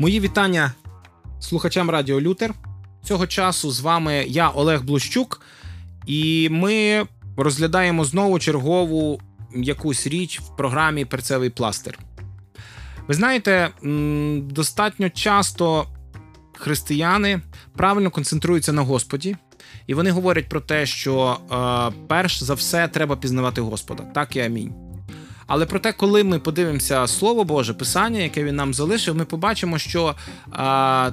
Мої вітання слухачам Радіо Лютер. Цього часу з вами я, Олег Блущук, і ми розглядаємо знову чергову якусь річ в програмі Перцевий пластир. Ви знаєте, достатньо часто християни правильно концентруються на Господі, і вони говорять про те, що е, перш за все треба пізнавати Господа. Так і амінь. Але проте, коли ми подивимося Слово Боже, Писання, яке він нам залишив, ми побачимо, що а,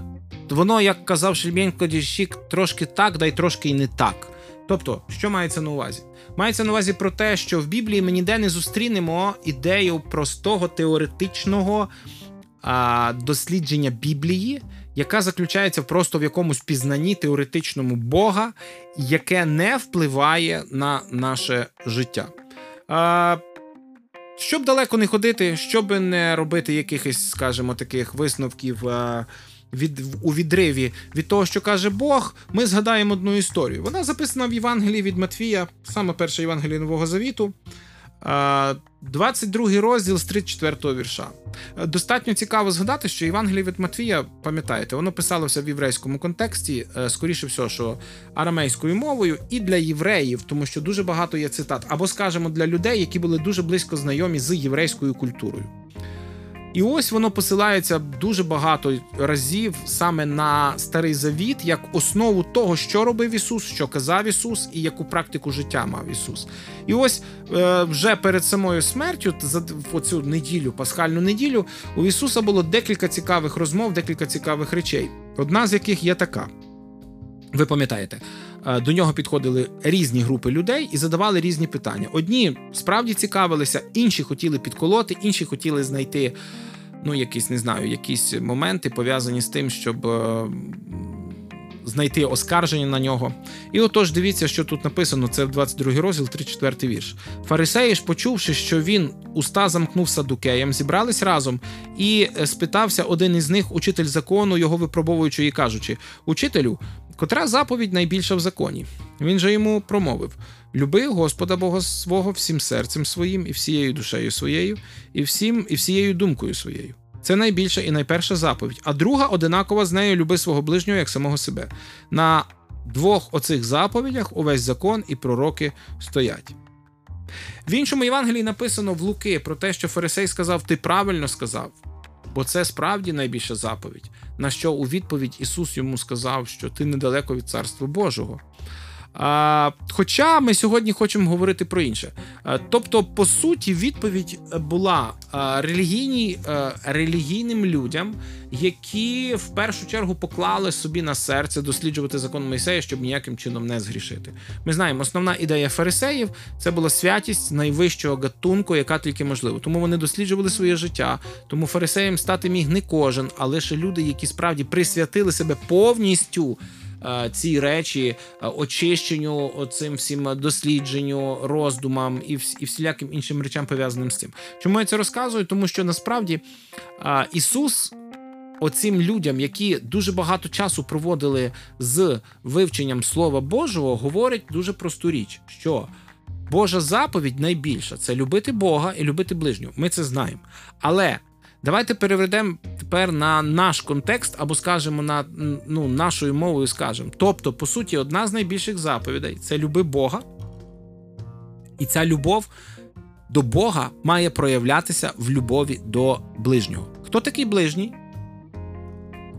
воно, як казав Шельменко Діщик, трошки так, да й трошки й не так. Тобто, що мається на увазі? Мається на увазі про те, що в Біблії ми ніде не зустрінемо ідею простого теоретичного а, дослідження Біблії, яка заключається просто в якомусь пізнанні теоретичному Бога, яке не впливає на наше життя. А, щоб далеко не ходити, щоб не робити якихось, скажімо, таких висновків е, від, у відриві від того, що каже Бог, ми згадаємо одну історію. Вона записана в Євангелії від Матвія, саме перше Євангеліє Нового Завіту. 22 розділ з 34 вірша. Достатньо цікаво згадати, що Євангеліє від Матвія, пам'ятаєте, воно писалося в єврейському контексті, е, скоріше всього, що арамейською мовою, і для євреїв, тому що дуже багато є цитат, або, скажімо, для людей, які були дуже близько знайомі з єврейською культурою. І ось воно посилається дуже багато разів саме на старий завіт, як основу того, що робив Ісус, що казав Ісус, і яку практику життя мав Ісус. І ось е, вже перед самою смертю, за оцю неділю, пасхальну неділю, у Ісуса було декілька цікавих розмов, декілька цікавих речей. Одна з яких є така. Ви пам'ятаєте, до нього підходили різні групи людей і задавали різні питання. Одні справді цікавилися, інші хотіли підколоти, інші хотіли знайти ну, якісь не знаю, якісь моменти пов'язані з тим, щоб. Е, знайти оскарження на нього. І отож, дивіться, що тут написано: це в 22 розділ, 34 вірш. Фарисеї ж, почувши, що він уста замкнув садукеям, зібрались разом і е, спитався один із них, учитель закону, його випробовуючи і кажучи: Учителю, котра заповідь найбільша в законі? Він же йому промовив: Люби Господа Бога свого всім серцем своїм, і всією душею своєю, і всім, і всією думкою своєю. Це найбільша і найперша заповідь. А друга одинакова з нею люби свого ближнього як самого себе. На двох оцих заповідях увесь закон і пророки стоять. В іншому Євангелії написано в Луки про те, що Фарисей сказав: Ти правильно сказав, бо це справді найбільша заповідь. На що у відповідь Ісус йому сказав, що ти недалеко від Царства Божого. А, Хоча ми сьогодні хочемо говорити про інше. А, тобто, по суті, відповідь була а, релігійній, а, релігійним людям, які в першу чергу поклали собі на серце досліджувати закон Мойсея, щоб ніяким чином не згрішити. Ми знаємо, основна ідея фарисеїв це була святість найвищого гатунку, яка тільки можливо. Тому вони досліджували своє життя. Тому фарисеєм стати міг не кожен, а лише люди, які справді присвятили себе повністю. Е, ці речі е, очищенню, оцим всім дослідженню, роздумам і і всіляким іншим речам пов'язаним з цим. Чому я це розказую? Тому що насправді е, Ісус. Оцим людям, які дуже багато часу проводили з вивченням Слова Божого, говорить дуже просту річ, що Божа заповідь найбільша це любити Бога і любити ближнього. Ми це знаємо. Але Давайте переведемо тепер на наш контекст, або скажемо на ну, нашою мовою скажемо. Тобто, по суті, одна з найбільших заповідей це люби Бога, і ця любов до Бога має проявлятися в любові до ближнього. Хто такий ближній?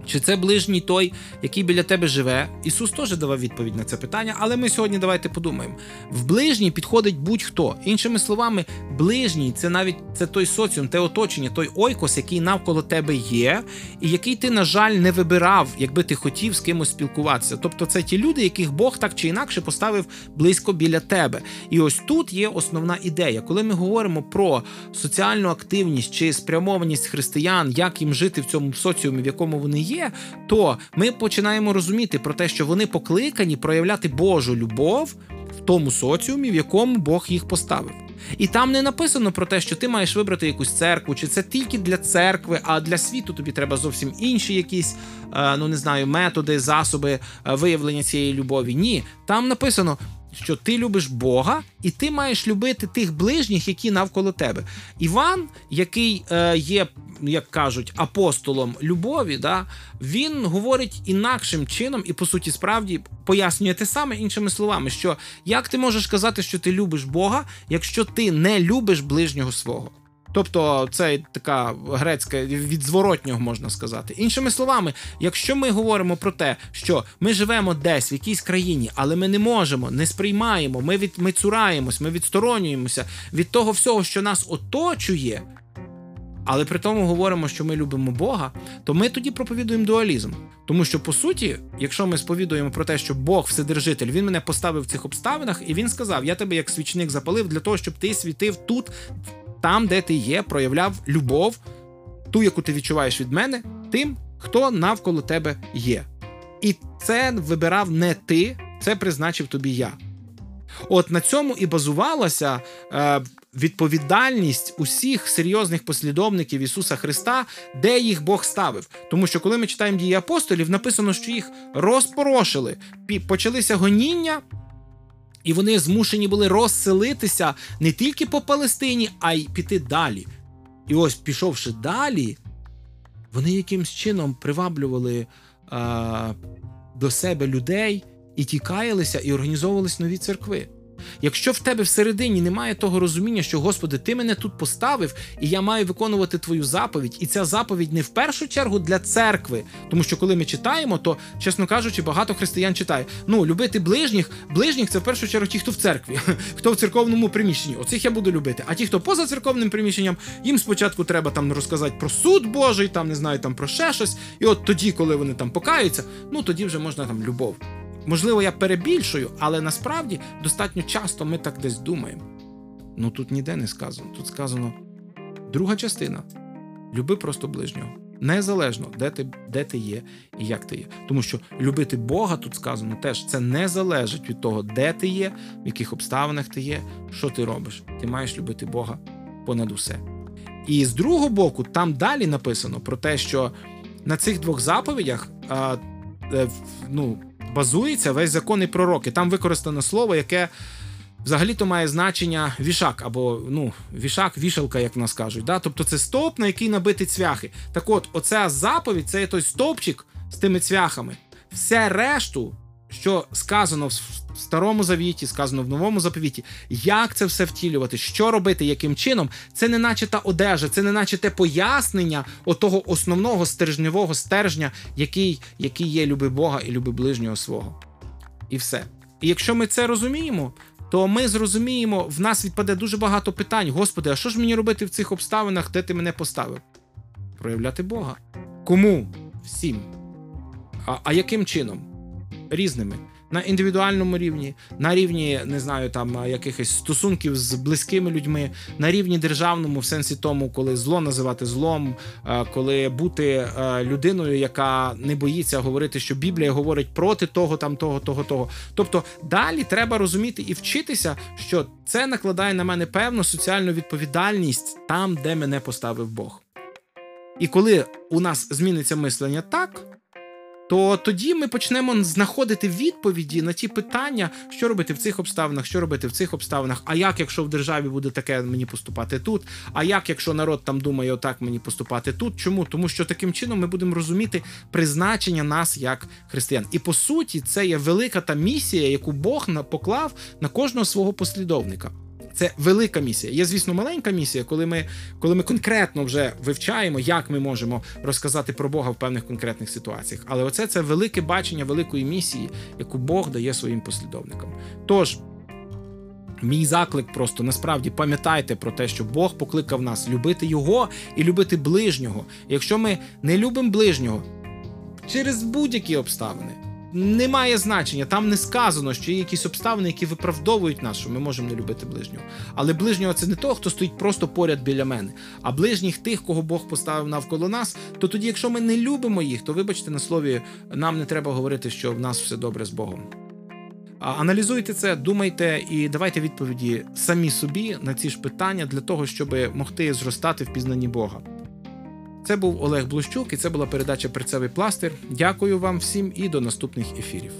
Чи це ближній той, який біля тебе живе? Ісус теж давав відповідь на це питання, але ми сьогодні давайте подумаємо. В ближній підходить будь-хто. Іншими словами, ближній це навіть це той соціум, те оточення, той ойкос, який навколо тебе є, і який ти, на жаль, не вибирав, якби ти хотів з кимось спілкуватися. Тобто це ті люди, яких Бог так чи інакше поставив близько біля тебе. І ось тут є основна ідея. Коли ми говоримо про соціальну активність чи спрямованість християн, як їм жити в цьому соціумі, в якому вони є є, то ми починаємо розуміти про те, що вони покликані проявляти Божу любов в тому соціумі, в якому Бог їх поставив. І там не написано про те, що ти маєш вибрати якусь церкву, чи це тільки для церкви, а для світу тобі треба зовсім інші якісь, е, ну не знаю, методи, засоби е, виявлення цієї любові. Ні, там написано: що ти любиш Бога, і ти маєш любити тих ближніх, які навколо тебе. Іван, який е, є, як кажуть, апостолом любові, да, він говорить інакшим чином, і по суті, справді пояснює те саме іншими словами, що як ти можеш казати, що ти любиш Бога, якщо ти не любиш ближнього свого. Тобто це така грецька від зворотнього можна сказати. Іншими словами, якщо ми говоримо про те, що ми живемо десь в якійсь країні, але ми не можемо, не сприймаємо, ми від ми цураємось, ми відсторонюємося від того всього, що нас оточує. Але при тому говоримо, що ми любимо Бога, то ми тоді проповідуємо дуалізм. Тому що, по суті, якщо ми сповідуємо про те, що Бог вседержитель, він мене поставив в цих обставинах, і він сказав: Я тебе як свічник запалив для того, щоб ти світив тут, там, де ти є, проявляв любов, ту, яку ти відчуваєш від мене, тим, хто навколо тебе є. І це вибирав не ти, це призначив тобі я. От на цьому і базувалася е, відповідальність усіх серйозних послідовників Ісуса Христа, де їх Бог ставив. Тому що, коли ми читаємо дії апостолів, написано, що їх розпорошили, почалися гоніння. І вони змушені були розселитися не тільки по Палестині, а й піти далі. І ось, пішовши далі, вони якимсь чином приваблювали е, до себе людей і тікаялися, і організовувались нові церкви. Якщо в тебе всередині немає того розуміння, що Господи, ти мене тут поставив, і я маю виконувати твою заповідь, і ця заповідь не в першу чергу для церкви, тому що коли ми читаємо, то чесно кажучи, багато християн читає: ну любити ближніх, ближніх це в першу чергу ті, хто в церкві, хто в церковному приміщенні. Оцих я буду любити. А ті, хто поза церковним приміщенням, їм спочатку треба там розказати про суд Божий, там не знаю, там про ще щось. І от тоді, коли вони там покаються, ну тоді вже можна там любов. Можливо, я перебільшую, але насправді достатньо часто ми так десь думаємо. Ну тут ніде не сказано. Тут сказано друга частина: люби просто ближнього. Незалежно, де ти де ти є і як ти є. Тому що любити Бога тут сказано теж це не залежить від того, де ти є, в яких обставинах ти є, що ти робиш. Ти маєш любити Бога понад усе. І з другого боку, там далі написано про те, що на цих двох заповідях а, е, ну, базується весь закон і пророки. Там використано слово, яке взагалі-то має значення вішак, або ну, вішак, вішалка, як в нас кажуть. Да? Тобто це стовп, на який набити цвяхи. Так от, оця заповідь це той стовпчик з тими цвяхами. Все решту що сказано в старому завіті, сказано в новому заповіті, як це все втілювати, що робити, яким чином, це не наче та одежа, це не наче те пояснення отого основного стержневого стержня, який який є люби Бога і люби ближнього свого. І все. І якщо ми це розуміємо, то ми зрозуміємо, в нас відпаде дуже багато питань. Господи, а що ж мені робити в цих обставинах, де ти мене поставив? Проявляти Бога. Кому? Всім. А, А яким чином? Різними. На індивідуальному рівні, на рівні не знаю, там якихось стосунків з близькими людьми, на рівні державному, в сенсі тому, коли зло називати злом, коли бути людиною, яка не боїться говорити, що Біблія говорить проти того, там того, того, того. Тобто далі треба розуміти і вчитися, що це накладає на мене певну соціальну відповідальність там, де мене поставив Бог. І коли у нас зміниться мислення так то тоді ми почнемо знаходити відповіді на ті питання, що робити в цих обставинах, що робити в цих обставинах. А як, якщо в державі буде таке мені поступати тут? А як, якщо народ там думає, отак мені поступати тут? Чому? Тому що таким чином ми будемо розуміти призначення нас як християн. І по суті, це є велика та місія, яку Бог поклав на кожного свого послідовника. Це велика місія. Є, звісно, маленька місія, коли ми коли ми конкретно вже вивчаємо, як ми можемо розказати про Бога в певних конкретних ситуаціях. Але оце це велике бачення великої місії, яку Бог дає своїм послідовникам. Тож. Мій заклик просто насправді пам'ятайте про те, що Бог покликав нас любити його і любити ближнього. Якщо ми не любимо ближнього через будь-які обставини, немає значення. Там не сказано, що є якісь обставини, які виправдовують нас, що ми можемо не любити ближнього. Але ближнього це не того, хто стоїть просто поряд біля мене, а ближніх тих, кого Бог поставив навколо нас. То тоді, якщо ми не любимо їх, то вибачте на слові, нам не треба говорити, що в нас все добре з Богом. Аналізуйте це, думайте і давайте відповіді самі собі на ці ж питання для того, щоб могти зростати в пізнанні Бога. Це був Олег Блущук, і це була передача Перцевий пластир. Дякую вам всім і до наступних ефірів.